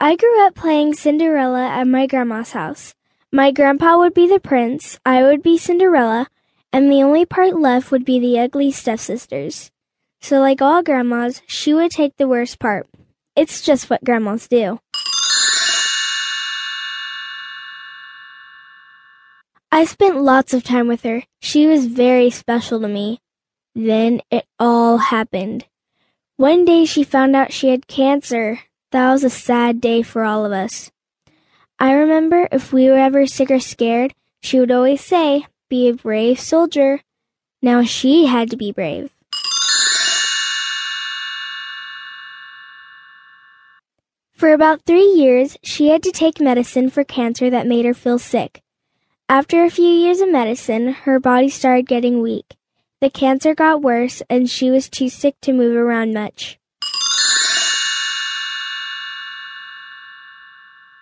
I grew up playing Cinderella at my grandma's house. My grandpa would be the prince, I would be Cinderella, and the only part left would be the ugly stepsisters. So, like all grandmas, she would take the worst part. It's just what grandmas do. I spent lots of time with her. She was very special to me. Then it all happened. One day she found out she had cancer. That was a sad day for all of us. I remember if we were ever sick or scared, she would always say, Be a brave soldier. Now she had to be brave. For about three years, she had to take medicine for cancer that made her feel sick. After a few years of medicine, her body started getting weak. The cancer got worse, and she was too sick to move around much.